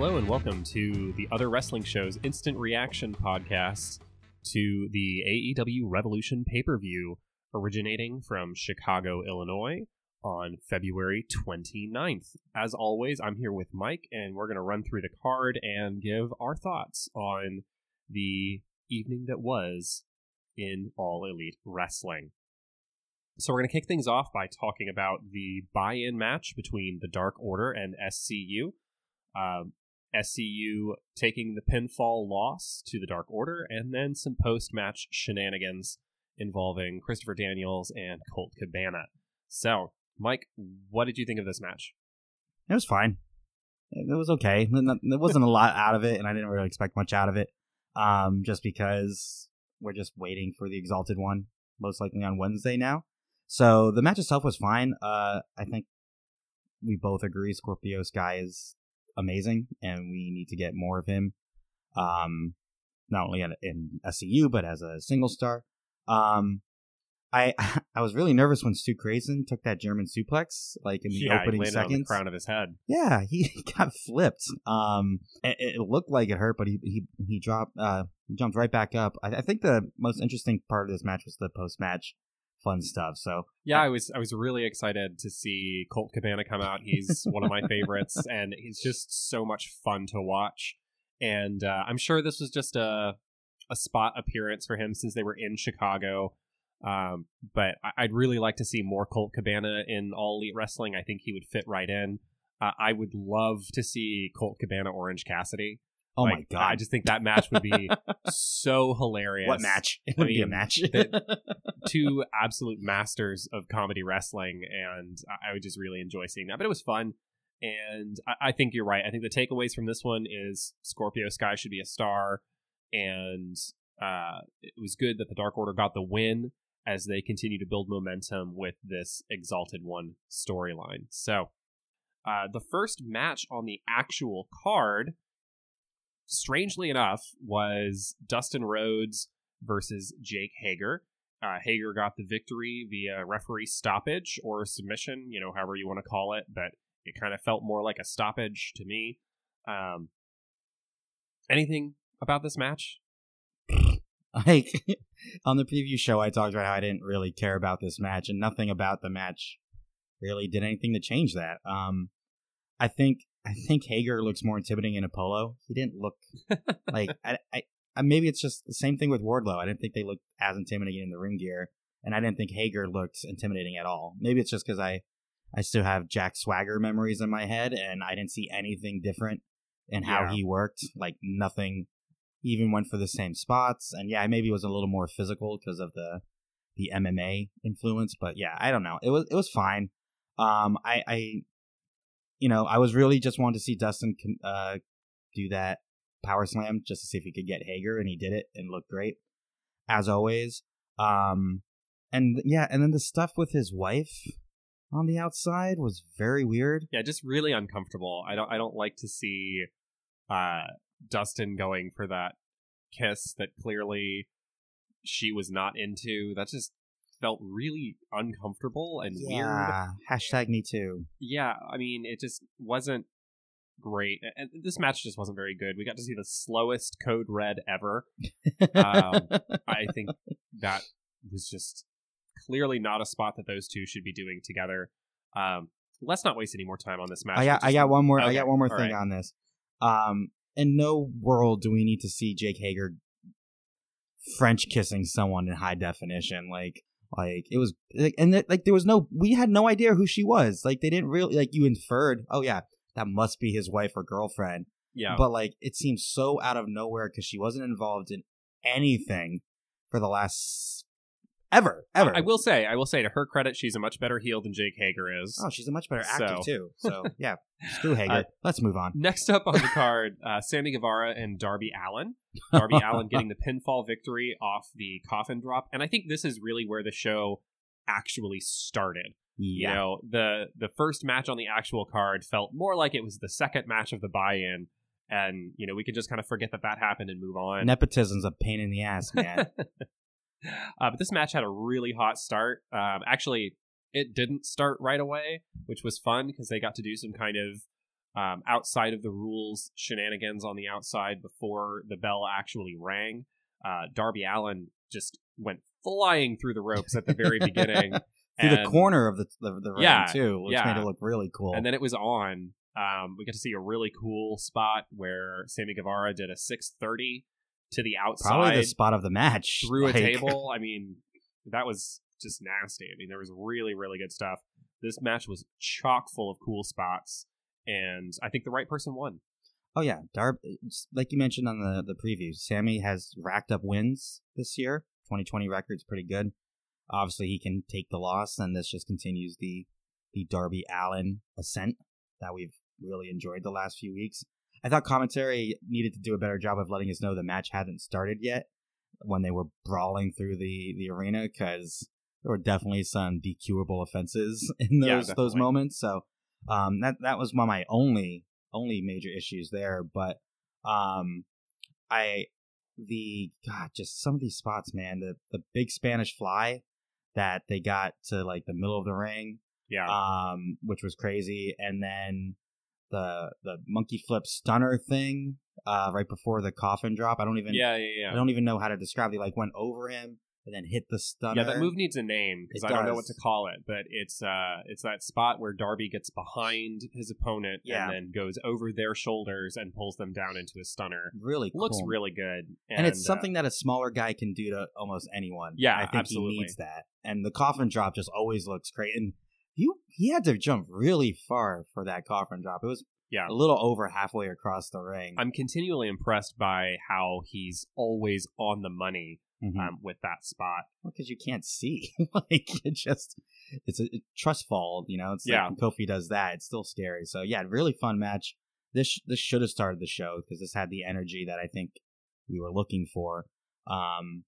Hello and welcome to the Other Wrestling Show's instant reaction podcast to the AEW Revolution pay per view, originating from Chicago, Illinois on February 29th. As always, I'm here with Mike, and we're going to run through the card and give our thoughts on the evening that was in All Elite Wrestling. So, we're going to kick things off by talking about the buy in match between the Dark Order and SCU. Um, SCU taking the pinfall loss to the Dark Order, and then some post match shenanigans involving Christopher Daniels and Colt Cabana. So, Mike, what did you think of this match? It was fine. It was okay. There wasn't a lot out of it, and I didn't really expect much out of it. Um, just because we're just waiting for the Exalted one, most likely on Wednesday now. So the match itself was fine. Uh, I think we both agree Scorpio Sky is amazing, and we need to get more of him. Um, not only in, in SCU but as a single star. Um, I I was really nervous when Stu Grayson took that German suplex, like in the yeah, opening on the seconds. crown of his head. Yeah, he got flipped. Um, it, it looked like it hurt, but he he he dropped. Uh, he jumped right back up. I, I think the most interesting part of this match was the post match fun stuff. So Yeah, I was I was really excited to see Colt Cabana come out. He's one of my favorites, and he's just so much fun to watch. And uh, I'm sure this was just a a spot appearance for him since they were in Chicago. Um, but I- I'd really like to see more Colt Cabana in All Elite Wrestling. I think he would fit right in. Uh, I would love to see Colt Cabana Orange Cassidy. Oh Like, my god, I just think that match would be so hilarious. what match? It I would be a mean, match. two absolute masters of comedy wrestling, and I- I would just really enjoy seeing that. But it was fun, and I, I think you're right. I think the takeaways from this one is Scorpio Sky should be a star, and uh, it was good that the Dark Order got the win as they continue to build momentum with this Exalted One storyline. So, uh, the first match on the actual card, strangely enough, was Dustin Rhodes versus Jake Hager. Uh, Hager got the victory via referee stoppage or submission, you know, however you want to call it, but it kind of felt more like a stoppage to me. Um, anything about this match? like on the preview show, I talked about how I didn't really care about this match, and nothing about the match really did anything to change that. Um, I think I think Hager looks more intimidating in a polo. He didn't look like I, I, I maybe it's just the same thing with Wardlow. I didn't think they looked as intimidating in the ring gear, and I didn't think Hager looked intimidating at all. Maybe it's just because I I still have Jack Swagger memories in my head, and I didn't see anything different in how Yeah. he worked. Like nothing even went for the same spots and yeah maybe it was a little more physical because of the the mma influence but yeah i don't know it was it was fine um i i you know i was really just wanting to see dustin uh do that power slam just to see if he could get hager and he did it and looked great as always um and yeah and then the stuff with his wife on the outside was very weird Yeah, just really uncomfortable. I don't I don't like to see uh Dustin going for that kiss that clearly she was not into. That just felt really uncomfortable and weird. hashtag me too Yeah, I mean, it just wasn't great. And this match just wasn't very good. We got to see the slowest code red ever. Um, I think that was just clearly not a spot that those two should be doing together. Um, let's not waste any more time on this match. I got, I got one more. I got one more thing right. on this. Um, in no world do we need to see Jake Hager French kissing someone in high definition. Like, like it was, like, and it, like there was no. We had no idea who she was. Like they didn't really like you inferred. Oh yeah, that must be his wife or girlfriend. Yeah, But like it seems so out of nowhere because she wasn't involved in anything for the last ever ever. I, will say, I will say to her credit, she's a much better heel than Jake Hager is. Oh, she's a much better actor So- too. So yeah, screw Hager. Uh, Let's move on. Next up on the card, uh, Sammy Guevara and Darby Allin. Darby Allin getting the pinfall victory off the coffin drop, and I think this is really where the show actually started. You Yeah. know, the the first match on the actual card felt more like it was the second match of the buy-in, and you know we could just kind of forget that that happened and move on. Nepotism's a pain in the ass, man. uh, but this match had a really hot start. Um, actually, it didn't start right away, which was fun because they got to do some kind of um, outside of the rules shenanigans on the outside before the bell actually rang. Uh, Darby Allin just went flying through the ropes at the very beginning. Through the corner of the the, the ring Yeah, too, which yeah. made it look really cool. And then it was on. Um, we got to see a really cool spot where Sammy Guevara did a 630 to the outside Probably the spot of the match through like- a table. I mean, that was just nasty. I mean, there was really, really good stuff. This match was chock full of cool spots, and I think the right person won. Oh yeah, Darb, like you mentioned on the the preview, Sammy has racked up wins this year. 2020 record's pretty good. Obviously, he can take the loss, and this just continues the the Darby Allin ascent that we've really enjoyed the last few weeks. I thought commentary needed to do a better job of letting us know the match hadn't started yet when they were brawling through the the arena because there were definitely some DQable offenses in those Yeah, those moments. So um, that that was one of my only only major issues there. But um, I the God, just some of these spots, man. The the big Spanish fly that they got to like the middle of the ring, Yeah, um, which was crazy, and then the the monkey flip stunner thing uh, right before the coffin drop. I don't even yeah, yeah, yeah. I don't even know how to describe. They like went over him and then hit the stunner. Yeah, that move needs a name because It I don't know what to call it, but it's uh, it's that spot where Darby gets behind his opponent Yeah. and then goes over their shoulders and pulls them down into a stunner. really cool. Looks really good, and, it's uh, something that a smaller guy can do to almost anyone. Yeah, I think absolutely. he needs that. And the coffin drop just always looks great. And you he had to jump really far for that coffin drop. It was Yeah. a little over halfway across the ring. I'm continually impressed by how he's always on the money Mhm. um, with that spot. because you can't see. like it just it's a, a trust fall, you know. It's Yeah. like Kofi does that, it's still scary. So yeah, really fun match. This this should have started the show because this had the energy that I think we were looking for. Um,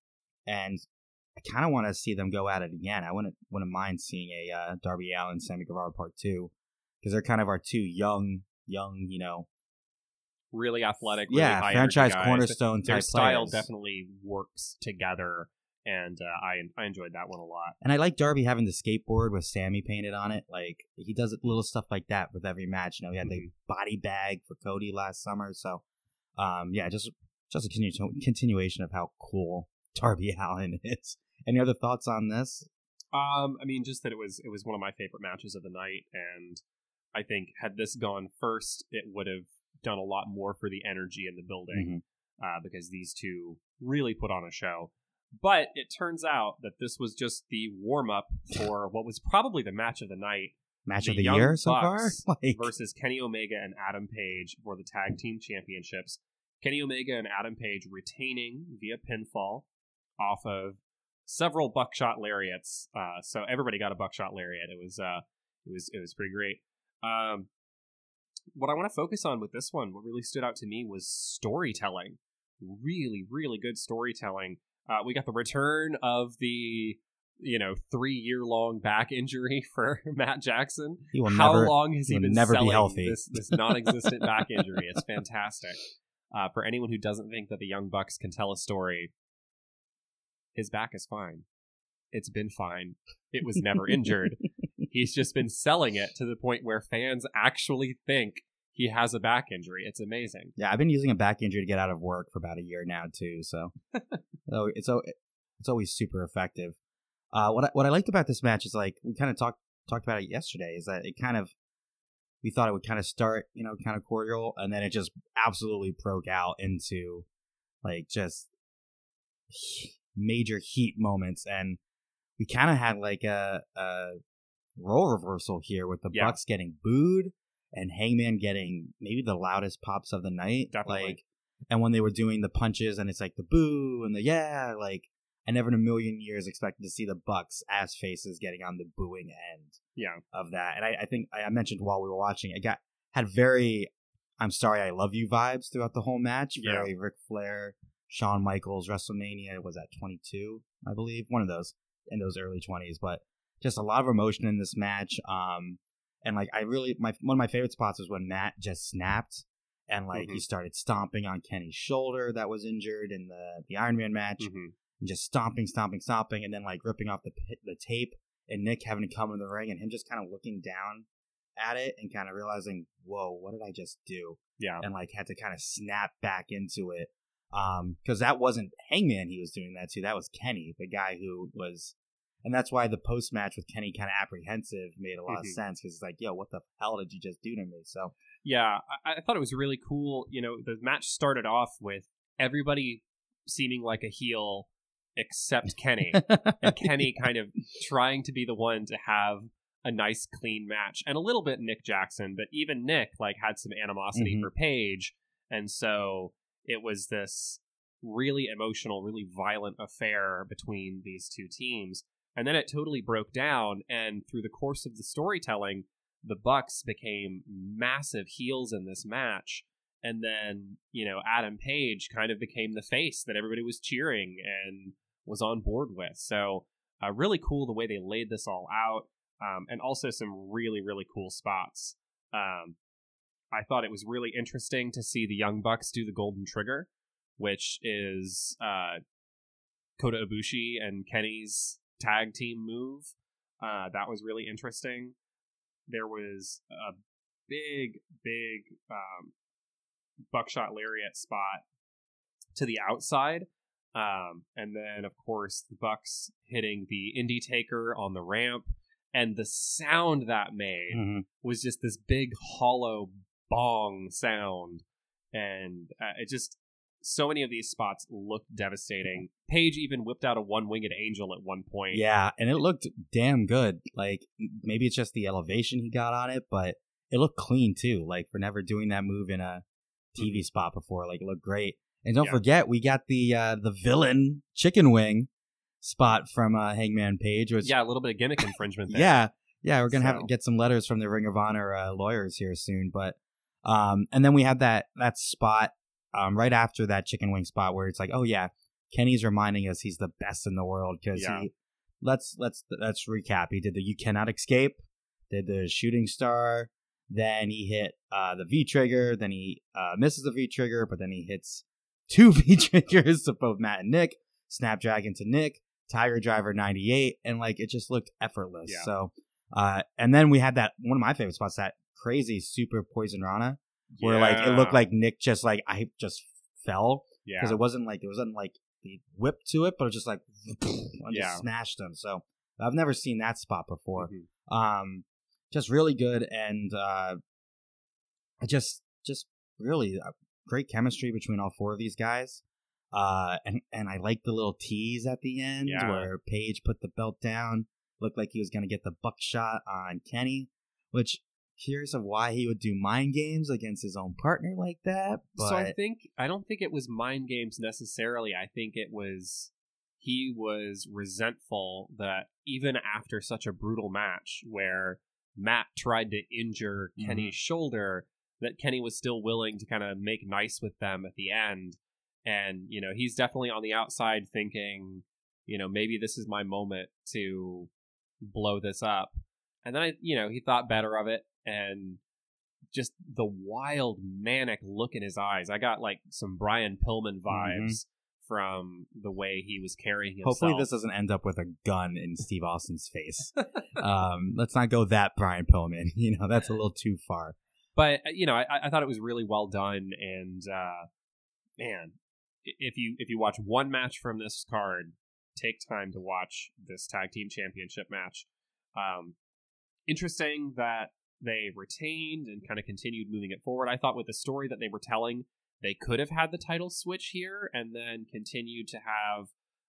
and I kind of want to see them go at it again. I wouldn't wouldn't mind seeing a uh, Darby Allin Sammy Guevara part two because they're kind of our two young young you know Really athletic, really yeah franchise guys. cornerstone Their type style players. definitely works together, and uh, I I enjoyed that one a lot. And I like Darby having the skateboard with Sammy painted on it. Like he does little stuff like that with every match. You know, he had the Mm-hmm. body bag for Cody last summer. So, um, yeah, just just a continu- continuation of how cool Darby Allin is. Any other thoughts on this? Um, I mean, just that it was it was one of my favorite matches of the night, and I think had this gone first, it would have done a lot more for the energy in the building Mhm. uh, because these two really put on a show. But it turns out that this was just the warm up for what was probably the match of the night Match The of the Young year so far? Like, versus Kenny Omega and Adam Page for the tag team championships. Kenny Omega and Adam Page retaining via pinfall off of several buckshot lariats. Uh, so everybody got a buckshot lariat. It was uh, it was it was pretty great. Um, what I want to focus on with this one, what really stood out to me was storytelling. Really, really good storytelling. Uh, we got the return of the you know three year long back injury for Matt Jackson. he will How never. long has he he been never be healthy. this this non-existent back injury? It's fantastic. Uh, for anyone who doesn't think that the Young Bucks can tell a story, his back is fine. It's been fine. It was never injured. He's just been selling it to the point where fans actually think he has a back injury. It's amazing. Yeah, I've been using a back injury to get out of work for about a year now too. So, so it's it's always super effective. Uh, what I, what I liked about this match is like we kind of talked talked about it yesterday. Is that it kind of we thought it would kind of start you know kind of cordial and then it just absolutely broke out into like just major heat moments and we kind of had like a, a role reversal here with the Yeah. Bucks getting booed and Hangman getting maybe the loudest pops of the night. Definitely. Like, and when they were doing the punches and it's like the boo and the yeah, like I never in a million years expected to see the Bucks ass faces getting on the booing end Yeah. of that. And I, I think I mentioned while we were watching, it got had very I'm sorry I love you vibes throughout the whole match. Yeah. Very Ric Flair, Shawn Michaels, WrestleMania was at 22, I believe, one of those in those early 20s. But just a lot of emotion in this match. Um, and like I really my one of my favorite spots was when Matt just snapped and like he Mhm. started stomping on Kenny's shoulder that was injured in the the Iron Man match hmm and just stomping, stomping, stomping, and then like ripping off the the tape, and Nick having to come in the ring, and him just kind of looking down at it and kind of realizing, whoa, what did I just do? Yeah. And like had to kind of snap back into it. Um, because that wasn't Hangman he was doing that to. That was Kenny, the guy who was, and that's why the post match with Kenny kind of apprehensive made a lot of Mhm. sense because it's like, yo, what the hell did you just do to me? So Yeah, I, I thought it was really cool. You know, the match started off with everybody seeming like a heel except Kenny. and Kenny kind of trying to be the one to have a nice clean match and a little bit Nick Jackson, but even Nick like had some animosity Mhm. for Page and so it was this really emotional, really violent affair between these two teams. And then it totally broke down and through the course of the storytelling, the Bucks became massive heels in this match. And then, you know, Adam Page kind of became the face that everybody was cheering and was on board with. So, uh, really cool the way they laid this all out, um, and also some really, really cool spots. Um, I thought it was really interesting to see the Young Bucks do the Golden Trigger, which is uh, Kota Ibushi and Kenny's tag team move. Uh, that was really interesting. There was a big, big um, buckshot lariat spot to the outside. Um, and then, of course, the Bucks hitting the Indie Taker on the ramp. And the sound that made Mhm. was just this big hollow bong sound. And uh, it just, so many of these spots looked devastating. Page even whipped out a one winged angel at one point. yeah, and it looked damn good. Like maybe it's just the elevation he got on it, but it looked clean too. Like for never doing that move in a TV spot before, like it looked great. And don't Mm-hmm. Yeah. forget, we got the uh, the villain chicken wing spot from uh, Hangman Page, which Yeah, a little bit of gimmick infringement there. yeah, yeah, we're gonna have to get some letters from the Ring of Honor uh, lawyers here soon. But um, and then we had that that spot um right after that chicken wing spot where it's like, oh yeah, Kenny's reminding us he's the best in the world because Yeah. he. Let's let's let's recap. He did the "You Cannot Escape," did the shooting star, then he hit uh, the V trigger, then he uh, misses the V trigger, but then he hits two V triggers to both Matt and Nick, Snapdragon to Nick, Tiger Driver 98, and like it just looked effortless. Yeah. So, uh, and then we had that one of my favorite spots, that crazy super poison rana, where like it looked like Nick just like I just fell yeah. because it wasn't like it wasn't like the whip to it, but it was just like and Yeah. just smashed him. So I've never seen that spot before Mhm. um just really good and uh just just really uh, great chemistry between all four of these guys uh and and i like the little tease at the end Yeah. where Page put the belt down looked like he was going to get the buckshot on kenny which curious of why he would do mind games against his own partner like that but so I think I don't think it was mind games necessarily. I think it was he was resentful that even after such a brutal match where Matt tried to injure Mhm. Kenny's shoulder, that Kenny was still willing to kind of make nice with them at the end. And you know he's definitely on the outside thinking, you know maybe this is my moment to blow this up. And then I, you know, he thought better of it and just the wild manic look in his eyes. I got like some Brian Pillman vibes from the way he was carrying himself. Hopefully, this doesn't end up with a gun in Steve Austin's face. um, let's not go that Brian Pillman. You know, that's a little too far. but uh, you know, I, I thought it was really well done, and uh, man, if you if you watch one match from this card, take time to watch this tag team championship match. Um, interesting that they retained and kind of continued moving it forward. I thought with the story that they were telling, they could have had the title switch here and then continued to have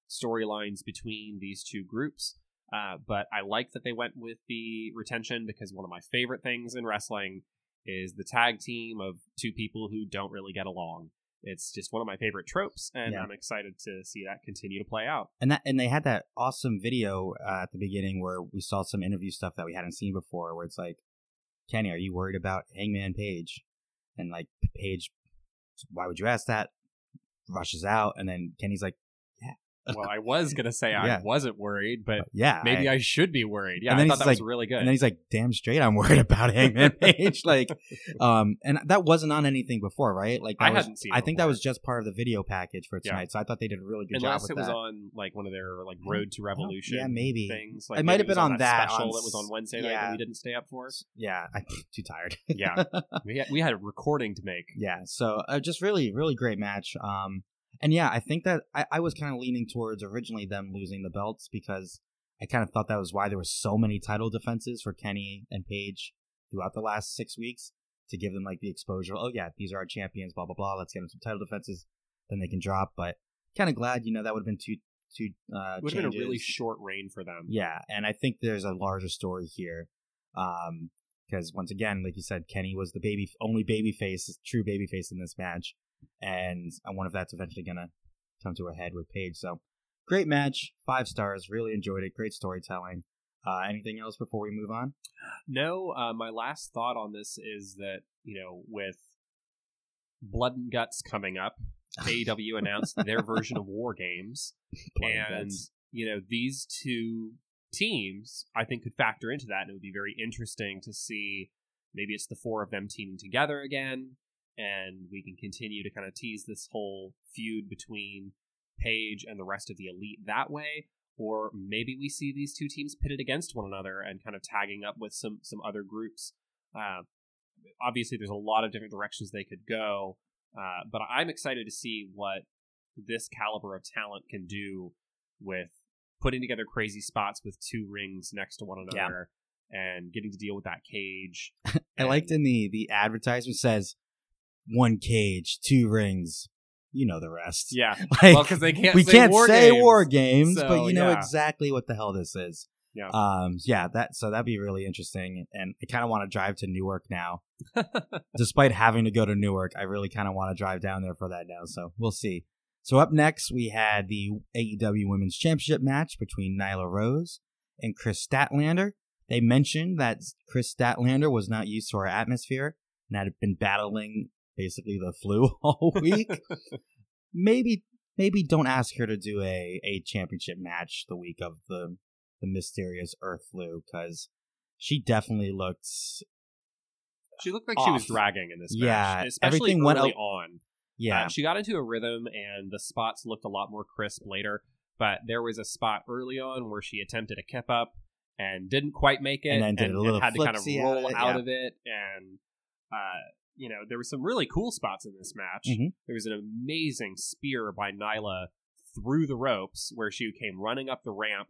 storylines between these two groups. Uh, but I like that they went with the retention because one of my favorite things in wrestling is the tag team of two people who don't really get along. It's just one of my favorite tropes, and Yeah. I'm excited to see that continue to play out. And that and they had that awesome video uh, at the beginning where we saw some interview stuff that we hadn't seen before, where it's like, Kenny, are you worried about Hangman Page? And like Page, why would you ask that? Rushes out, and then Kenny's like, well, I was gonna say I Yeah. wasn't worried, but yeah, maybe I, should be worried. Yeah, And I then thought he's that was like- really good. And then he's like, "Damn straight, I'm worried about Hangman Page." like, um, and that wasn't on anything before, right? Like, I was, hadn't seen I it think that was just part of the video package for Yeah. tonight. So I thought they did a really good Unless job it with was that. on like one of their like Road to Revolution, yeah, maybe. things. It might have been was on that, special on that was on Wednesday night yeah. that we didn't stay up for. yeah, I'm too tired. Yeah. We had, we had a recording to make. yeah. So uh, just really, really great match. Um, and yeah, I think that I, I was kind of leaning towards originally them losing the belts because I kind of thought that was why there were so many title defenses for Kenny and Page throughout the last six weeks to give them like the exposure. Oh yeah, these are our champions. Blah blah blah. Let's get them some title defenses, then they can drop. But kind of glad, you know, that would have been two two. Uh, It would have been a really short reign for them. Yeah, and I think there's a larger story here, um, because once again, like you said, Kenny was the baby only baby face, true baby face in this match, and I wonder if that's eventually gonna come to a head with Page. So, great match, five stars, really enjoyed it, great storytelling. Uh, anything else before we move on? No, uh, my last thought on this is that you know with Blood and Guts coming up, AEW announced their version of War Games, Blood and you know these two teams I think could factor into that, and it would be very interesting to see. Maybe it's the four of them teaming together again, and we can continue to kind of tease this whole feud between Page and the rest of the elite that way. Or maybe we see these two teams pitted against one another and kind of tagging up with some some other groups. Uh, obviously, there's a lot of different directions they could go, uh, but I'm excited to see what this caliber of talent can do with putting together crazy spots with two rings next to one Yeah. another and getting to deal with that cage. I liked in the the advertisement says one cage, two rings. You know the rest. Yeah, Like, well, because they can't. we say can't war say games. war games, so, but you know yeah. exactly what the hell this is. Yeah. Um. Yeah. That. So that'd be really interesting, and I kind of want to drive to Newark now. Despite having to go to Newark, I really kind of want to drive down there for that now. So we'll see. So up next, we had the AEW Women's Championship match between Nyla Rose and Kris Statlander. They mentioned that Kris Statlander was not used to our atmosphere and had been battling basically the flu all week. maybe maybe don't ask her to do a, a championship match the week of the the mysterious Earth flu because she definitely looked She looked like she was dragging in this Yeah, especially everything went early on. yeah Uh, she got into a rhythm, and the spots looked a lot more crisp later. But there was a spot early on where she attempted a kip up and didn't quite make it, And then did a little had to kind of flipsy out of roll it, out yeah. of it. And uh, you know, there were some really cool spots in this match. Mhm. There was an amazing spear by Nyla through the ropes, where she came running up the ramp,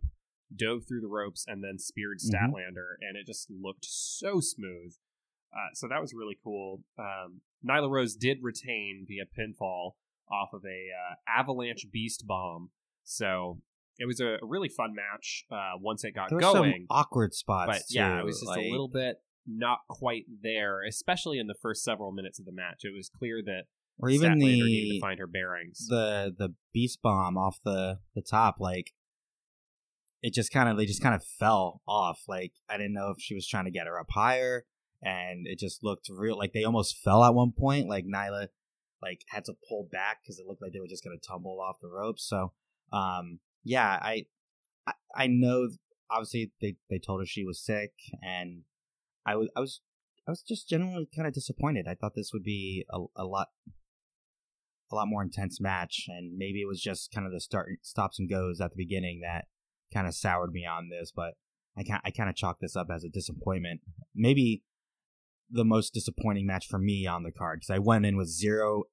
dove through the ropes, and then speared Mhm. Statlander, and it just looked so smooth. Uh, so that was really cool. Um, Nyla Rose did retain via pinfall off of a uh, avalanche beast bomb. So it was a, a really fun match uh, once it got there going. some awkward spots But yeah, too, it was just like- a little bit not quite there, especially in the first several minutes of the match. It was clear that or even Statlander needed to find her bearings. the the beast bomb off the the top like it just kind of they just kind of fell off like i didn't know if she was trying to get her up higher and it just looked real like they almost fell at one point like nyla like had to pull back because it looked like they were just going to tumble off the ropes so um yeah I, I i know obviously they they told her she was sick and i was i was i was just generally kind of disappointed i thought this would be a, a lot a lot more intense match, and maybe it was just kind of the start stops and goes at the beginning that kind of soured me on this. But I can I kind of chalk this up as a disappointment. Maybe the most disappointing match for me on the card because I went in with zero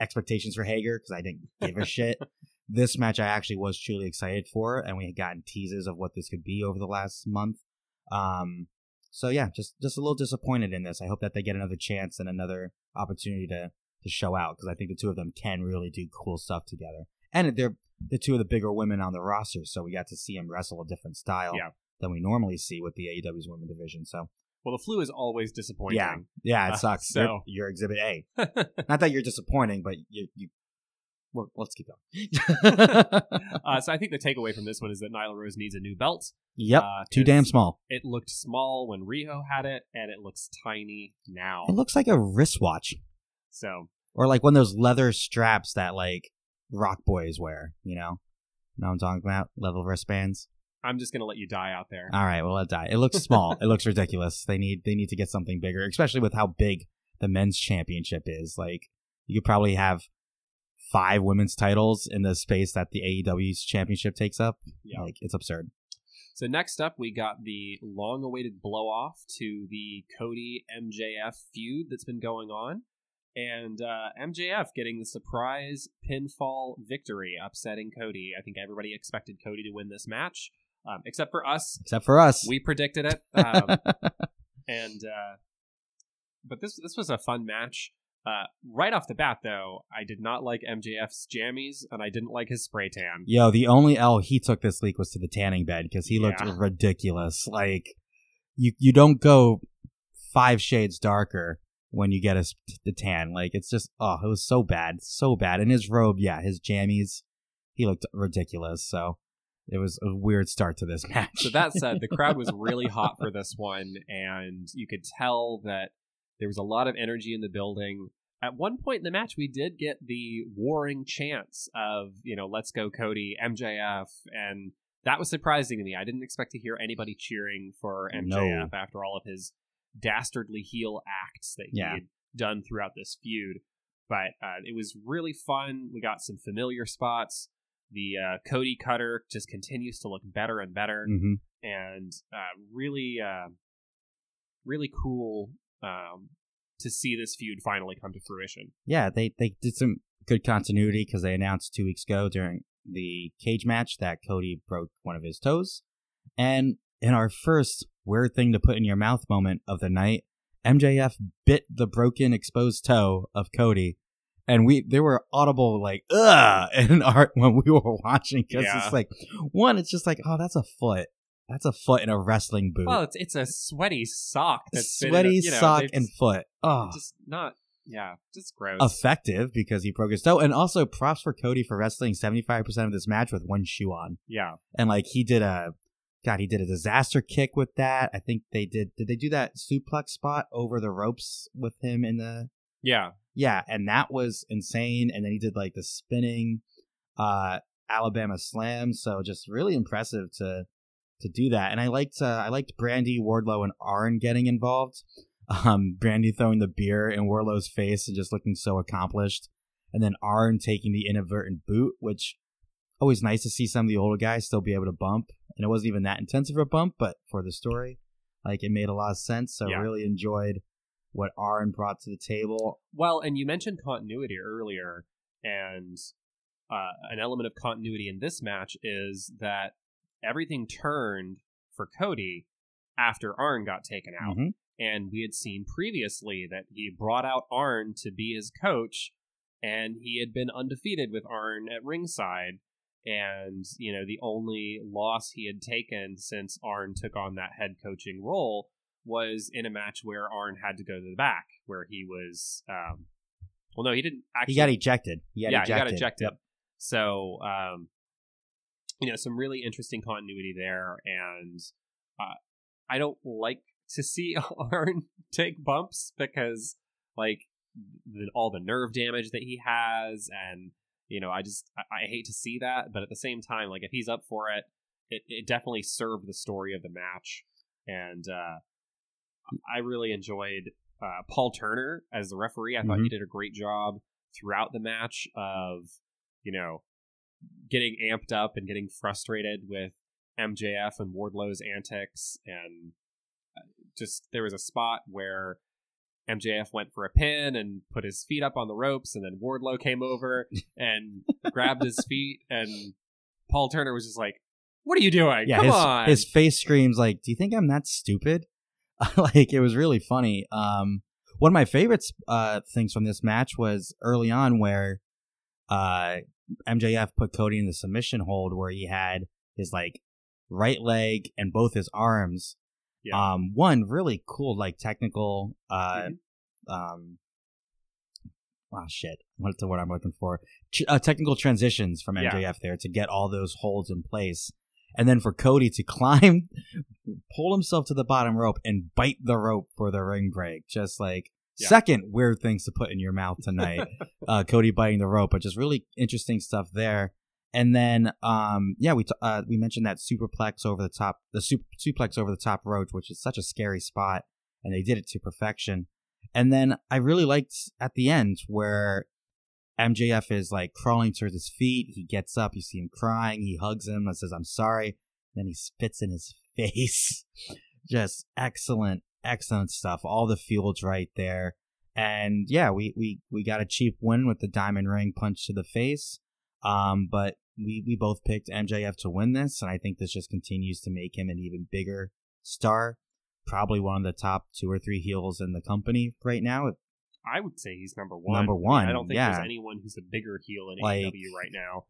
expectations for Hager because I didn't give a shit. This match I actually was truly excited for, and we had gotten teases of what this could be over the last month. Um, so yeah, just just a little disappointed in this. I hope that they get another chance and another opportunity to to show out because I think the two of them can really do cool stuff together. And they're the two of the bigger women on the roster, so we got to see them wrestle a different style Yeah. than we normally see with the AEW's women division. So well, the flu is always disappointing. yeah, yeah, it Uh, sucks. so- You're, you're Exhibit A. Not that you're disappointing, but you you. Well, let's keep going. uh, so I think the takeaway from this one is that Nyla Rose needs a new belt. yep, uh, too damn small. It looked small when Riho had it, and it looks tiny now. It looks like a wristwatch So or like one of those leather straps that like rock boys wear. You know, know what I'm talking about? Level wristbands. I'm just gonna let you die out there. All right, well, let die. It looks small. it looks ridiculous. They need they need to get something bigger, especially with how big the men's championship is. Like you could probably have five women's titles in the space that the AEW's championship takes up. Yeah. Like it's absurd. So next up, we got the long-awaited blow-off to the Cody MJF feud that's been going on, and uh, MJF getting the surprise pinfall victory, upsetting Cody. I think everybody expected Cody to win this match, um, except for us. Except for us. We predicted it, um, and uh, but this this was a fun match. Uh, right off the bat, though, I did not like MJF's jammies, and I didn't like his spray tan. Yo, the only L he took this week was to the tanning bed because he looked Yeah. ridiculous. Like you you don't go five shades darker when you get a the tan. Like it's just oh, it was so bad, so bad. And his robe, yeah, his jammies, he looked ridiculous. So it was a weird start to this match. So that said, the crowd was really hot for this one, and you could tell that there was a lot of energy in the building. At one point in the match, we did get the warring chants of, you know, let's go Cody, MJF, and that was surprising to me. I didn't expect to hear anybody cheering for MJF after all of his dastardly heel acts that he Yeah. had done throughout this feud. But uh, it was really fun. We got some familiar spots. The uh, Cody cutter just continues to look better and better hmm and uh, really, uh, really cool um, to see this feud finally come to fruition. yeah, they they did some good continuity because they announced two weeks ago during the cage match that Cody broke one of his toes, and in our first weird thing to put in your mouth moment of the night, MJF bit the broken exposed toe of Cody. And we, there were audible like ugh in art when we were watching because Yeah. it's like one, it's just like oh that's a foot, that's a foot in a wrestling boot, Well, it's it's a sweaty sock that's sweaty a- you know, sock and foot. Oh, just not yeah, just gross. effective because he broke his toe. And also props for Cody for wrestling 75% of this match with one shoe on. yeah, And like he did a God, he did a disaster kick with that. I think they did did they do that suplex spot over the ropes with him in the yeah, Yeah, and that was insane. And then he did like the spinning uh Alabama slam. So just really impressive to to do that. And I liked uh, I liked Brandy, Wardlow, and Arn getting involved. Um, Brandy throwing the beer in Wardlow's face and just looking so accomplished. And then Arn taking the inadvertent boot, which always nice to see some of the older guys still be able to bump. And it wasn't even that intensive of a bump, but for the story, like it made a lot of sense. So Yeah. really enjoyed what Arn brought to the table. Well, and you mentioned continuity earlier, and uh, an element of continuity in this match is that everything turned for Cody after Arn got taken out. Mhm. And we had seen previously that he brought out Arn to be his coach, and he had been undefeated with Arn at ringside. And, you know, the only loss he had taken since Arn took on that head coaching role was in a match where Arn had to go to the back, where he was. Um, well, no, he didn't actually. He got ejected. He got yeah, ejected. he got ejected. Yep. So, um, you know, some really interesting continuity there, and uh, I don't like to see Arn take bumps because, like, the, all the nerve damage that he has, and you know, I just I, I hate to see that, but at the same time, like, if he's up for it, it, it definitely served the story of the match, and uh, I really enjoyed uh, Paul Turner as the referee. I thought Mhm. he did a great job throughout the match of you know getting amped up and getting frustrated with MJF and Wardlow's antics, and uh, just there was a spot where MJF went for a pin and put his feet up on the ropes, and then Wardlow came over and grabbed his feet, and Paul Turner was just like, "What are you doing? Yeah, Come his, on!" his face screams like, "Do you think I'm that stupid?" like it was really funny. Um, one of my favorite uh, things from this match was early on where uh, MJF put Cody in the submission hold, where he had his like right leg and both his arms. Yeah. Um, one really cool like technical uh, Mhm. um. Oh shit! What's the word I'm looking for? Ch- uh, technical transitions from Yeah. MJF there to get all those holds in place, and then for Cody to climb, pull himself to the bottom rope and bite the rope for the ring break. Just like Yeah. second weird things to put in your mouth tonight. uh, Cody biting the rope, but just really interesting stuff there. and then um yeah we t- uh, we mentioned that superplex over the top the super, suplex over the top rope which is such a scary spot and they did it to perfection and then i really liked at the end where mjf is like crawling towards his feet he gets up you see him crying he hugs him and says i'm sorry then he spits in his face just excellent excellent stuff all the fields right there and yeah we we we got a cheap win with the diamond ring punch to the face um, but we we both picked MJF to win this, and I think this just continues to make him an even bigger star. Probably one of the top two or three heels in the company right now. I would say he's number one. Number one. I don't think yeah. there's anyone who's a bigger heel in Like- AEW right now.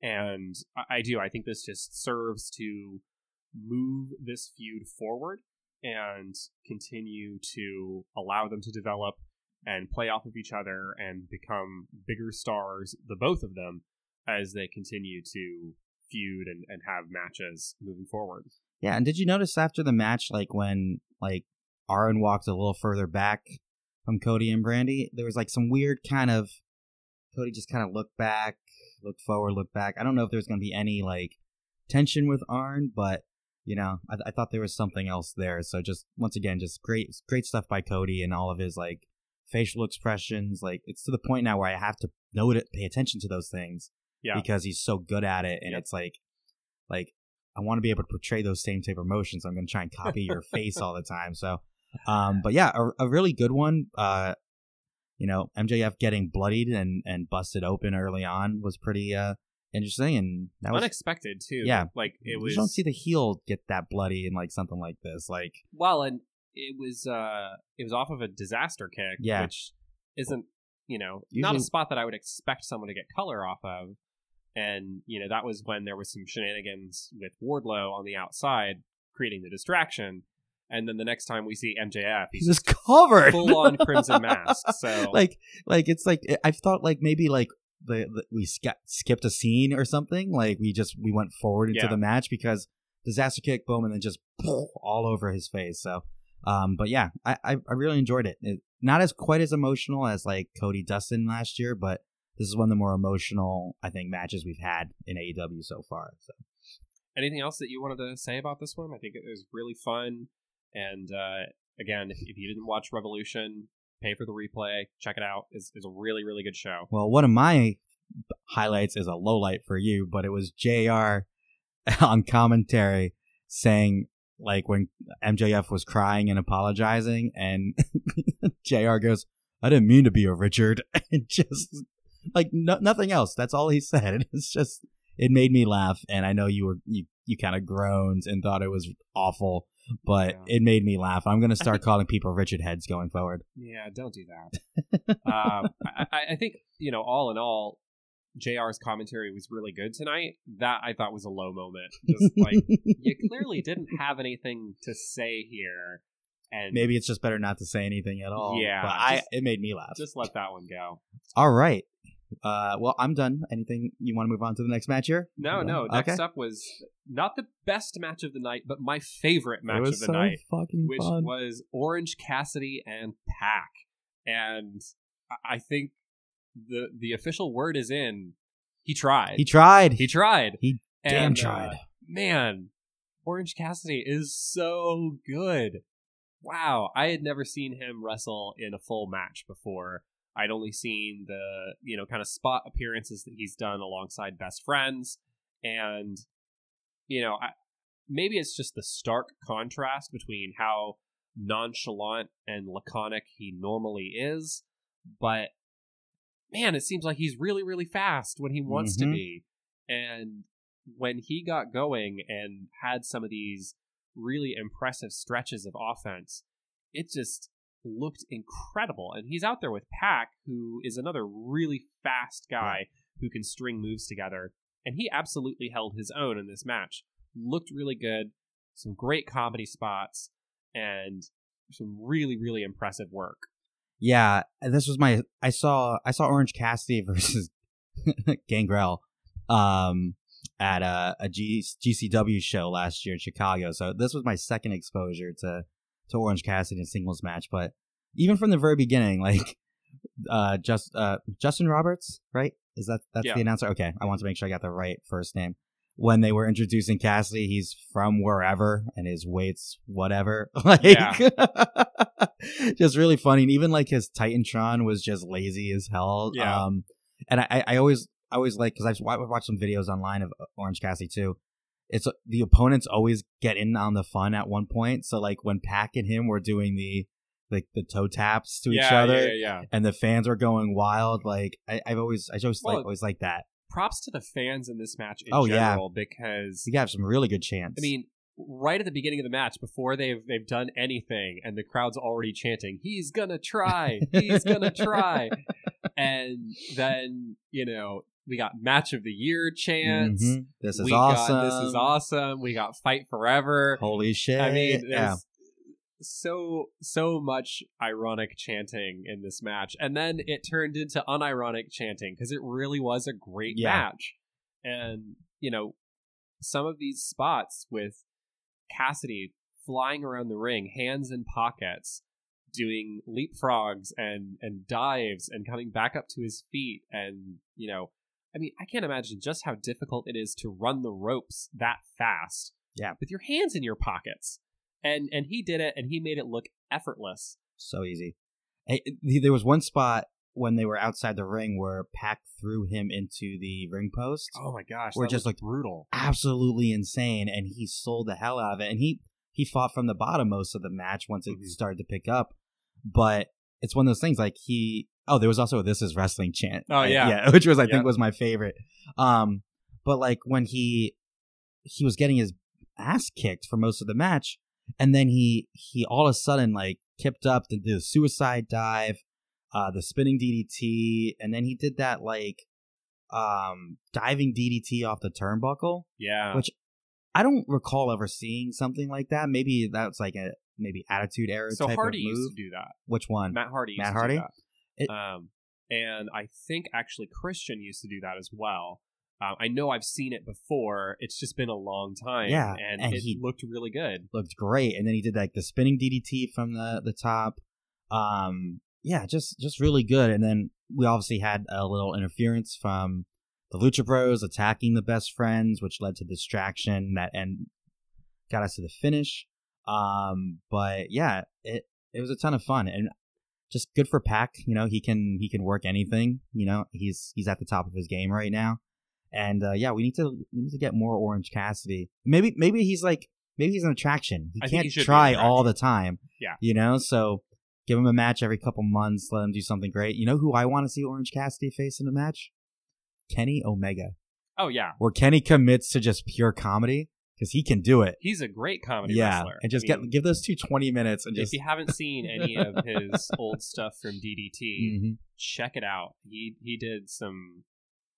And I, I do. I think this just serves to move this feud forward and continue to allow them to develop and play off of each other and become bigger stars, the both of them, as they continue to feud and, and have matches moving forward. Yeah, and did you notice after the match, like when like Arn walked a little further back from Cody and Brandy, there was like some weird kind of Cody just kind of looked back, looked forward, looked back. I don't know if there's going to be any like tension with Arn, but you know, I, I thought there was something else there. So just once again, just great, great stuff by Cody and all of his like facial expressions. Like it's to the point now where I have to note it, pay attention to those things Yeah. because he's so good at it, and Yep. it's like, like I want to be able to portray those same type of emotions. I'm going to try and copy your face all the time. So, um, but yeah, a, a really good one. Uh, you know, MJF getting bloodied and and busted open early on was pretty uh interesting, and that was Unexpected too. Yeah. Like it was you don't see the heel get that bloody in like something like this. Like, Well, and it was uh it was off of a disaster kick, Yeah. which isn't you know not a spot that I would expect someone to get color off of. And you know that was when there was some shenanigans with Wardlow on the outside, creating the distraction. And then the next time we see MJF, he's he's just covered full on crimson mask. So like like it's like I thought like maybe like the, the we sk- skipped a scene or something like we just we went forward into Yeah. the match because disaster kick boom and then just all over his face so um but yeah I I, I really enjoyed it. it not as quite as emotional as like Cody Dustin last year but this is one of the more emotional I think matches we've had in AEW so far so anything else that you wanted to say about this one? I think it was really fun. And uh, again, if, if you didn't watch Revolution, pay for the replay, check it out. It's, it's a really really good show. Well, one of my highlights is a low light for you, but it was JR on commentary saying like when MJF was crying and apologizing and JR goes, I didn't mean to be a Richard. And just like no, nothing else. That's all he said. It's just it made me laugh and I know you were you you kind of groaned and thought it was awful, but Yeah. it made me laugh. I'm going to start calling people Richard heads going forward. Yeah, don't do that. um, I, I- think you know, all in all, Jr's commentary was really good tonight. That I thought was a low moment. Just like you clearly didn't have anything to say here, and Maybe it's just better not to say anything at all. Yeah, but I just- it made me laugh. just let that one go. all right. Uh, well, I'm done. Anything you want to move on to the next match here? No, no. Okay. Next up was not the best match of the night, but my favorite match it was of the so night, fucking which fun. was Orange Cassidy and PAC. And I- I think the the official word is in. He tried. he tried. He tried. He damn And, uh, tried. man, Orange Cassidy is so good. Wow, I had never seen him wrestle in a full match before. I'd only seen the, you know, kind of spot appearances that he's done alongside best friends and you know, I, maybe it's just the stark contrast between how nonchalant and laconic he normally is, but man, it seems like he's really really fast when he wants to Mhm. be. And when he got going and had some of these really impressive stretches of offense, it just looked incredible. And he's out there with PAC, who is another really fast guy who can string moves together. And he absolutely held his own in this match. Looked really good, some great comedy spots, and some really, really impressive work. Yeah, this was my. I saw. I saw Orange Cassidy versus Gangrel, um, at a, a G, GCW show last year in Chicago. So this was my second exposure to to Orange Cassidy in a singles match. But even from the very beginning, like, uh, just uh, Justin Roberts, right? Is that that's Yeah. the announcer? Okay, I want to make sure I got the right first name. When they were introducing Cassidy, he's from wherever, and his weight's whatever. Like, just really funny. And even like his Titantron was just lazy as hell. Yeah. Um, and I, I always, I always like because I've watched some videos online of uh, Orange Cassidy too. It's the opponents always get in on the fun at one point. So like when PAC and him were doing the like the toe taps to each other, yeah, yeah, yeah. and the fans were going wild. Like I, I've always, I always like always like that. Props to the fans in this match in Oh, yeah. because You have some really good chants. I mean, right at the beginning of the match, before they've they've done anything, and the crowd's already chanting, "He's gonna try, he's gonna try," and then you know we got match of the year chants. Mhm. this is we awesome. Got, this is awesome. We got fight forever. Holy shit! I mean, yeah. so so much ironic chanting in this match, and then it turned into unironic chanting because it really was a great Yeah. match. And you know, some of these spots with Cassidy flying around the ring, hands in pockets, doing leapfrogs and and dives, and coming back up to his feet, and you know. I mean, I can't imagine just how difficult it is to run the ropes that fast. Yeah. With your hands in your pockets and and he did it and he made it look effortless so easy. Hey, there was one spot when they were outside the ring where Pac threw him into the ring post. oh my gosh that just, like, brutal Absolutely insane, and he sold the hell out of it. And he he fought from the bottom most of the match once it Mhm. started to pick up. But it's one of those things like he. Oh, there was also a "This is wrestling" chant. Oh, yeah. yeah, which was I Yep. think was my favorite. Um, but like when he he was getting his ass kicked for most of the match, and then he he all of a sudden like kipped up to do the suicide dive, uh, the spinning DDT, and then he did that like um diving DDT off the turnbuckle. yeah Which I don't recall ever seeing something like that. Maybe that's like a maybe attitude era so type hardy used to do that Which one? matt hardy used Matt to Hardy? It- um and i think actually christian used to do that as well um, i know i've seen it before it's just been a long time Yeah, and, and it he- looked really good Looked great, and then he did like the spinning DDT from the the top. Um, yeah, just just really good. And then we obviously had a little interference from the Lucha Bros attacking the best friends, which led to distraction that and got us to the finish. Um, but yeah, it it was a ton of fun and just good for Pac. You know, he can he can work anything. You know, he's he's at the top of his game right now. And uh, yeah, we need to we need to get more Orange Cassidy. Maybe maybe he's like maybe he's an attraction. He I can't he try all the time. Yeah. you know. So give him a match every couple months. Let him do something great. You know who I want to see Orange Cassidy face in a match? Kenny Omega, oh yeah where Kenny commits to just pure comedy because he can do it. he's a great comedy yeah, wrestler and just I mean, get give those two 20 minutes and if just you haven't seen any of his old stuff from ddt Mhm. check it out he he did some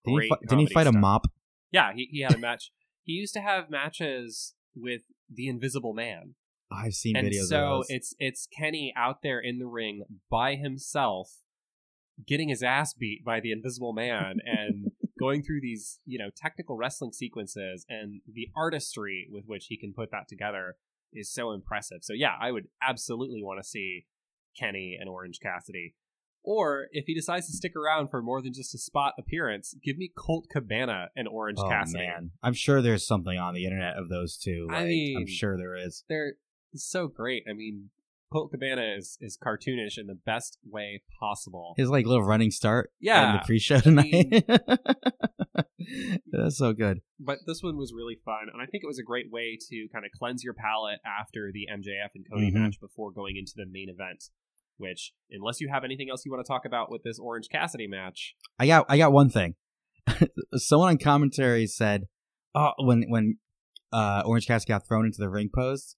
Didn't he, great fi- didn't he fight a stuff. mop? Yeah, he, he had a match. he used to have matches with the Invisible Man, I've seen and videos of so it's it's Kenny out there in the ring by himself, getting his ass beat by the Invisible Man, and going through these you know technical wrestling sequences, and the artistry with which he can put that together is so impressive. So yeah, I would absolutely want to see Kenny and Orange Cassidy. Or if he decides to stick around for more than just a spot appearance, give me Colt Cabana and Orange oh Cassidy. man, I'm sure there's something on the internet of those two. I Like, I'm sure there is. They're so great. I mean, Colt Cabana is, is cartoonish in the best way possible. His like little running start. Yeah. in the pre-show tonight. That's so good. But this one was really fun, and I think it was a great way to kind of cleanse your palate after the MJF and Cody Mhm. match before going into the main event. Which, unless you have anything else you want to talk about with this Orange Cassidy match, I got I got one thing. Someone on commentary said, "Oh, when when uh, Orange Cassidy got thrown into the ring post,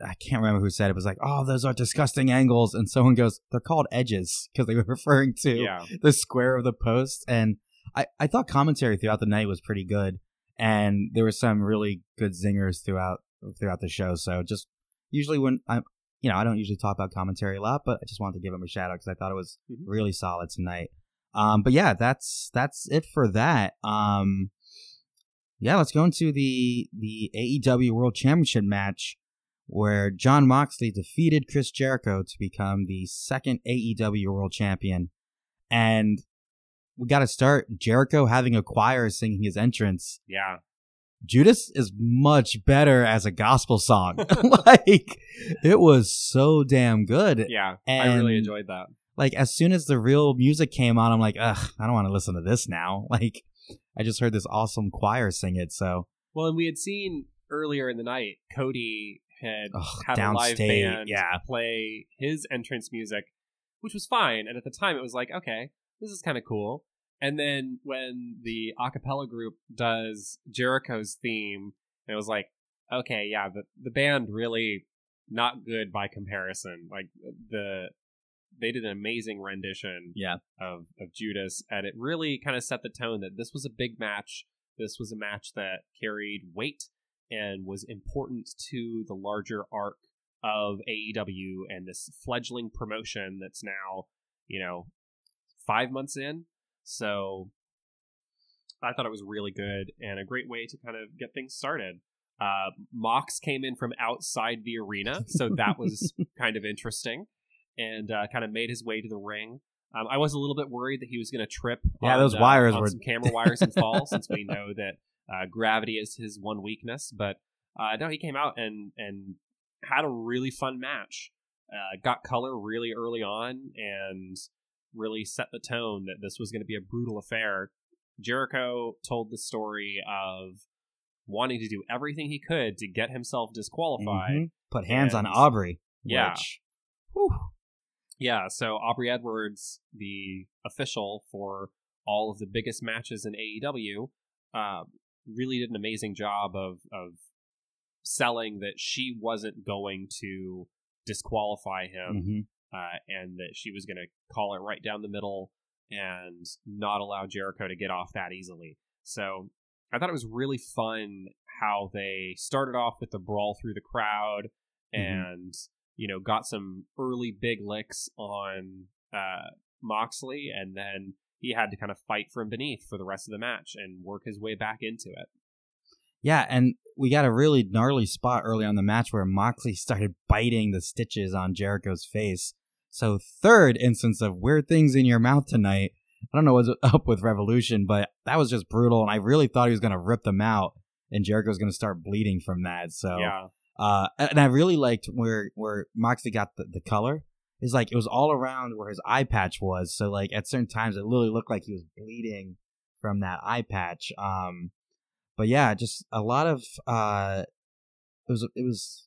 I can't remember who said it. it was like, oh, those are disgusting angles." And someone goes, "They're called edges because they were referring to yeah, the square of the post." And I I thought commentary throughout the night was pretty good, and there were some really good zingers throughout throughout the show. So just usually when I'm you know, I don't usually talk about commentary a lot, but I just wanted to give him a shout out because I thought it was Mhm. really solid tonight. Um, but yeah, that's that's it for that. Um, yeah, let's go into the the AEW World Championship match where Jon Moxley defeated Chris Jericho to become the second AEW World Champion. And we got to start Jericho having a choir singing his entrance. Yeah. Judas is much better as a gospel song. like it was so damn good. Yeah. I really enjoyed that. Like as soon as the real music came on, I'm like, ugh, I don't want to listen to this now. Like I just heard this awesome choir sing it, so Well, and we had seen earlier in the night, Cody had Ugh, had a live band yeah. play his entrance music, which was fine. And at the time, it was like, okay, this is kind of cool. And then when the a cappella group does Jericho's theme, it was like, okay, yeah, the the band really not good by comparison. Like the they did an amazing rendition yeah. of of Judas, and it really kind of set the tone that this was a big match. This was a match that carried weight and was important to the larger arc of AEW and this fledgling promotion that's now, you know, five months in. So I thought it was really good and a great way to kind of get things started. Uh, Mox came in from outside the arena, so that was kind of interesting, and uh, kind of made his way to the ring. Um, I was a little bit worried that he was going to trip. Yeah, on, those uh, wires on were- some camera wires and fall, since we know that uh, gravity is his one weakness. But uh, no, he came out and and had a really fun match. Uh, got color really early on and really set the tone that this was going to be a brutal affair. Jericho told the story of wanting to do everything he could to get himself disqualified. Mhm. Put hands on Aubrey. Yeah. which- Yeah, so Aubrey Edwards, the official for all of the biggest matches in AEW, uh, really did an amazing job of of selling that she wasn't going to disqualify him Mhm. uh, and that she was going to call it right down the middle and not allow Jericho to get off that easily. So I thought it was really fun how they started off with the brawl through the crowd Mhm. and you know got some early big licks on uh, Moxley, and then he had to kind of fight from beneath for the rest of the match and work his way back into it. Yeah, and we got a really gnarly spot early on the match where Moxley started biting the stitches on Jericho's face. So third instance of weird things in your mouth tonight. I don't know what's up with Revolution, but that was just brutal, and I really thought he was gonna rip them out, and Jericho was gonna start bleeding from that. So Yeah, uh, and I really liked where where Moxley got the, the color. It's like it was all around where his eye patch was. So like at certain times, it literally looked like he was bleeding from that eye patch. Um, but yeah, just a lot of uh, it was it was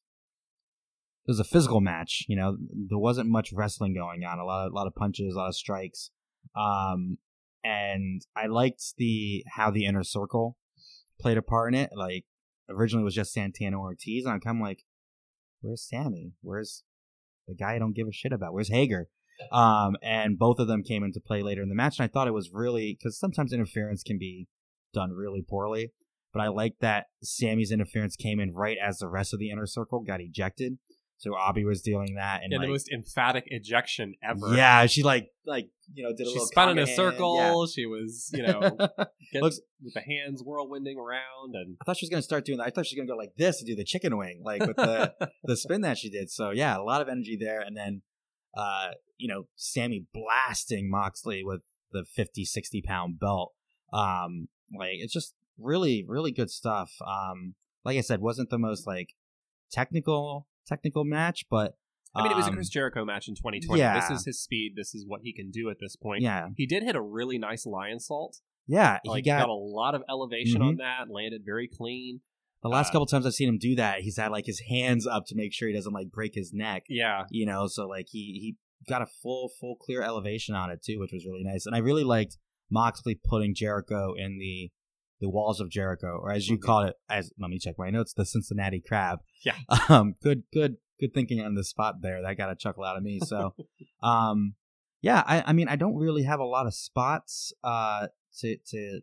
it was a physical match. You know, there wasn't much wrestling going on. A lot of a lot of punches, a lot of strikes. Um, and I liked the how the inner circle played a part in it. Like originally it was just Santana Ortiz, and I'm kind of like, where's Sammy? Where's the guy I don't give a shit about? Where's Hager? Um, and both of them came into play later in the match, and I thought it was really because sometimes interference can be done really poorly. But I like that Sammy's interference came in right as the rest of the inner circle got ejected. So Aubrey was doing that, and and like, the most emphatic ejection ever. yeah, she like like you know did a she little spun in a hand, circle. She was, you know, yeah. Looks- with the hands whirlwinding around, and I thought she was gonna start doing that. I thought she was gonna go like this to do the chicken wing, like with the the spin that she did. So yeah, a lot of energy there. And then, uh, you know, Sammy blasting Moxley with the 50, 60 pound belt. Um, like it's just really, really good stuff. Um, like I said, wasn't the most like technical, technical match, but I mean, it was a um, Chris Jericho match in 2020. yeah. This is his speed. This is what he can do at this point. yeah, He did hit a really nice Lionsault. yeah, Like, he got, got a lot of elevation Mhm. on that. Landed very clean. the last uh, couple times I've seen him do that. He's had like his hands up to make sure he doesn't like break his neck. Yeah, you know so like he he got a full full clear elevation on it too which was really nice and i really liked moxley putting jericho in the the walls of jericho or as you Mhm. call it as let me check my notes the cincinnati crab Yeah. um good good good thinking on the spot there that got a chuckle out of me so um yeah i i mean i don't really have a lot of spots uh to to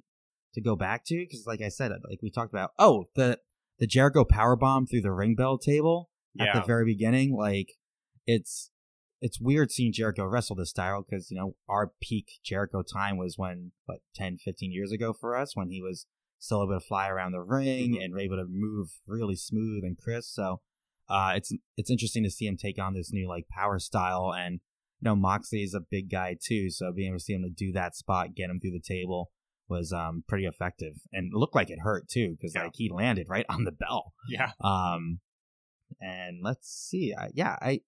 to go back to because like i said like we talked about oh the the jericho power bomb through the ring bell table at yeah. the very beginning. Like it's it's weird seeing Jericho wrestle this style because you know our peak Jericho time was when what 10, 15 years ago for us when he was still able to fly around the ring Mhm. and able to move really smooth and crisp. So uh, it's it's interesting to see him take on this new like power style and you know Moxley is a big guy too, so being able to see him to do that spot, get him through the table was um pretty effective, and it looked like it hurt too because Yeah. like he landed right on the bell. Yeah. Um, and let's see, I, yeah, I.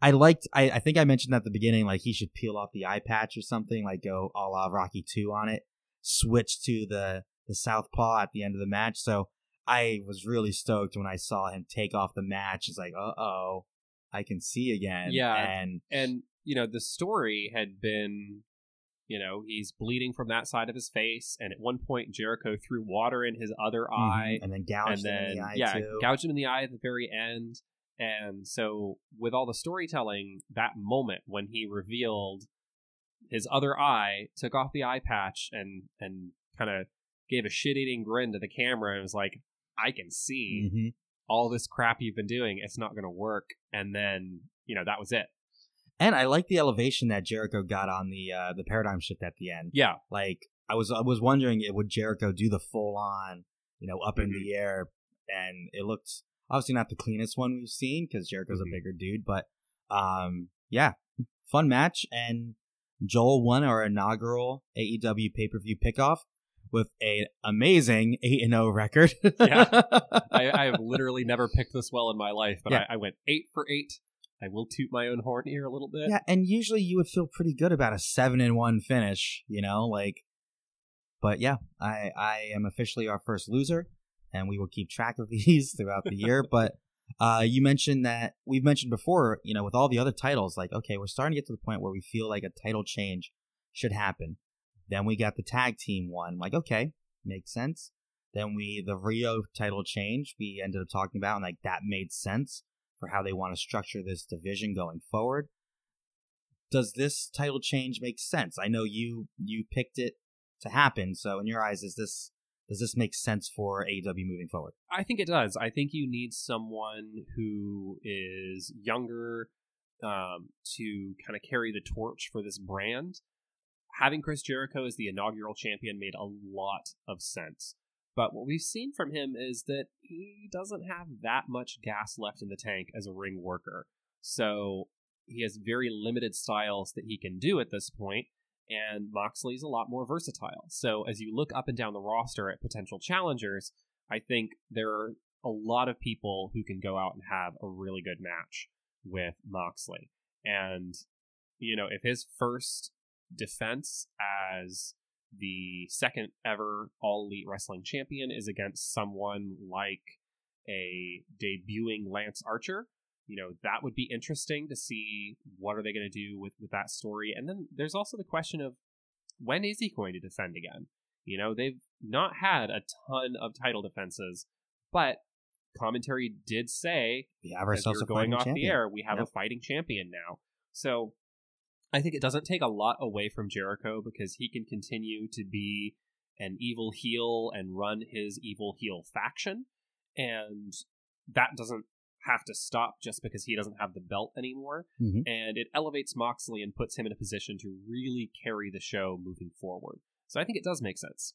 I liked. I, I think I mentioned at the beginning, like he should peel off the eye patch or something, like go a la Rocky Two on it. Switch to the the southpaw at the end of the match. So I was really stoked when I saw him take off the match. It's like, uh oh, I can see again. Yeah. and And, you know, the story had been, you know, he's bleeding from that side of his face. And at one point, Jericho threw water in his other eye. and then And him then, in the eye yeah, too. gouged him in the eye at the very end. And so, with all the storytelling, that moment when he revealed his other eye, took off the eye patch, and and kind of gave a shit-eating grin to the camera, and was like, "I can see Mhm. all this crap you've been doing. It's not going to work." And then, you know, that was it. And I like the elevation that Jericho got on the uh, the paradigm shift at the end. Yeah, Like I was I was wondering, would Jericho do the full on, you know, up in Mm-hmm. the air? And it looked obviously not the cleanest one we've seen because Jericho's Mhm. a bigger dude, but um, yeah, fun match. And Joel won our inaugural AEW pay per view pickoff with an amazing eight and zero record. Yeah. I, I have literally never picked this well in my life, but Yeah. I, I went eight for eight. I will toot my own horn here a little bit. Yeah, and usually you would feel pretty good about a seven and one finish, you know, like. But yeah, I I am officially our first loser, and we will keep track of these throughout the year. But uh, you mentioned that we've mentioned before, you know, with all the other titles, like okay, we're starting to get to the point where we feel like a title change should happen. Then we got the tag team one, like okay, makes sense. Then we the Riho title change we ended up talking about, and like that made sense for how they want to structure this division going forward. Does this title change make sense? I know you you picked it to happen, so in your eyes, is this does this make sense for AEW moving forward? I think it does. I think you need someone who is younger um, to kind of carry the torch for this brand. Having Chris Jericho as the inaugural champion made a lot of sense. But what we've seen from him is that he doesn't have that much gas left in the tank as a ring worker. So he has very limited styles that he can do at this point, and Moxley's a lot more versatile. So as you look up and down the roster at potential challengers, I think there are a lot of people who can go out and have a really good match with Moxley. And, you know, if his first defense as the second ever All Elite Wrestling Champion is against someone like a debuting Lance Archer, you know, that would be interesting to see what are they going to do with, with that story. And then there's also the question of when is he going to defend again? You know, they've not had a ton of title defenses, but commentary did say We have we ourselves going off champion. the air, we have Yep. a fighting champion now. So I think it doesn't take a lot away from Jericho because he can continue to be an evil heel and run his evil heel faction. And that doesn't have to stop just because he doesn't have the belt anymore. Mhm. And it elevates Moxley and puts him in a position to really carry the show moving forward. So I think it does make sense.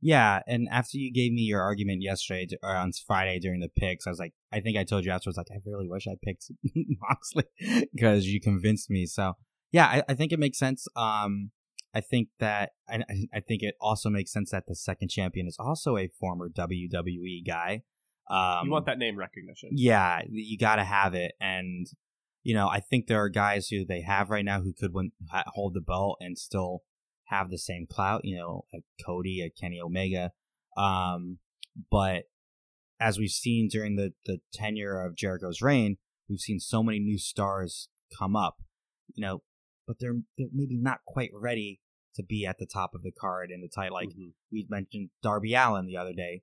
Yeah, and after you gave me your argument yesterday or on Friday during the picks, I was like, I think I told you afterwards, like, I really wish I picked Moxley because you convinced me. So yeah, I, I think it makes sense. Um, I think that I- I think it also makes sense that the second champion is also a former WWE guy. Um, you want that name recognition. yeah, you got to have it, and you know, I think there are guys who they have right now who could win, hold the belt and still have the same clout. You know, a Cody, a Kenny Omega, um, but as we've seen during the the tenure of Jericho's reign, we've seen so many new stars come up. You know, but they're they're maybe not quite ready to be at the top of the card in the title. Like Mhm. we mentioned Darby Allin the other day,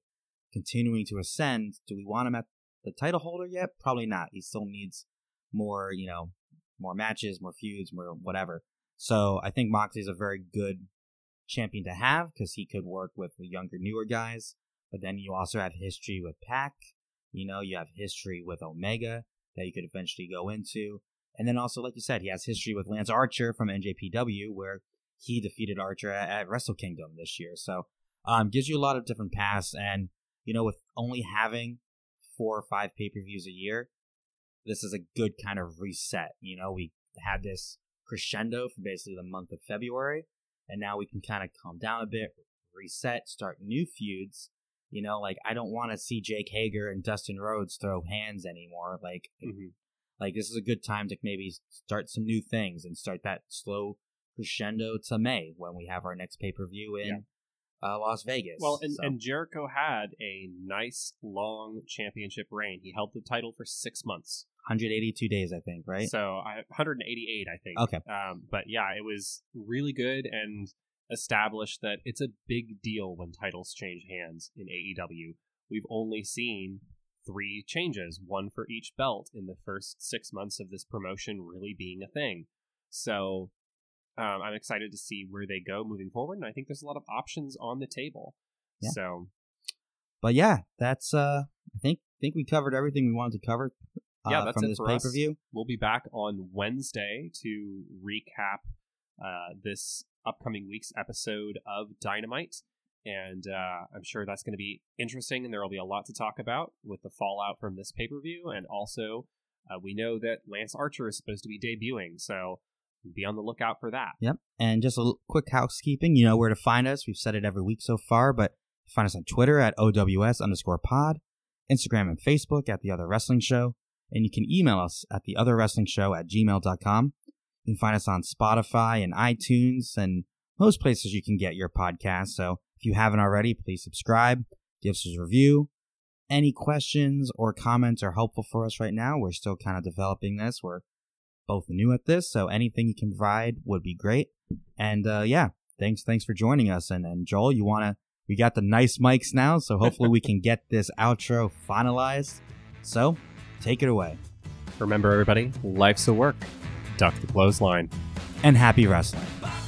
continuing to ascend. Do we want him at the title holder yet? Probably not. He still needs more, you know, more matches, more feuds, more whatever. So I think Moxley is a very good champion to have because he could work with the younger, newer guys. But then you also have history with Pac. You know, you have history with Omega that you could eventually go into. And then also, like you said, he has history with Lance Archer from NJPW, where he defeated Archer at Wrestle Kingdom this year. So um, gives you a lot of different paths. And, you know, with only having four or five pay per views a year, this is a good kind of reset. You know, we had this crescendo for basically the month of February, and now we can kind of calm down a bit, reset, start new feuds. You know, like I don't want to see Jake Hager and Dustin Rhodes throw hands anymore. Like, Mm-hmm. like this is a good time to maybe start some new things and start that slow crescendo to May when we have our next pay per view in uh, Las Vegas. Well, and, So, and Jericho had a nice long championship reign. He held the title for six months. 182 days, I think, right? So I 188, I think. Okay. Um, but yeah, it was really good and established that it's a big deal when titles change hands in AEW. We've only seen three changes, one for each belt in the first six months of this promotion really being a thing. So um, I'm excited to see where they go moving forward, and I think there's a lot of options on the table. Yeah. So But yeah, that's uh I think think we covered everything we wanted to cover. Uh, Yeah, that's from it this pay per view. we'll be back on Wednesday to recap uh, this upcoming week's episode of Dynamite. And uh, I'm sure that's going to be interesting, and there will be a lot to talk about with the fallout from this pay per view. And also, uh, we know that Lance Archer is supposed to be debuting, so be on the lookout for that. Yep. And just a quick housekeeping. You know where to find us. We've said it every week so far, but find us on Twitter at OWS underscore pod, Instagram and Facebook at The Other Wrestling Show, and you can email us at The Other Wrestling Show at gmail.com. You can find us on Spotify and iTunes and most places you can get your podcast. So if you haven't already, please subscribe, give us a review. Any questions or comments are helpful for us right now. We're still kind of developing this. We're both new at this, so anything you can provide would be great. And uh, yeah, thanks thanks for joining us. And and Joel, you wanna we got the nice mics now, so hopefully we can get this outro finalized. So take it away. Remember, everybody, life's a work. Duck the clothesline. And happy wrestling. Bye.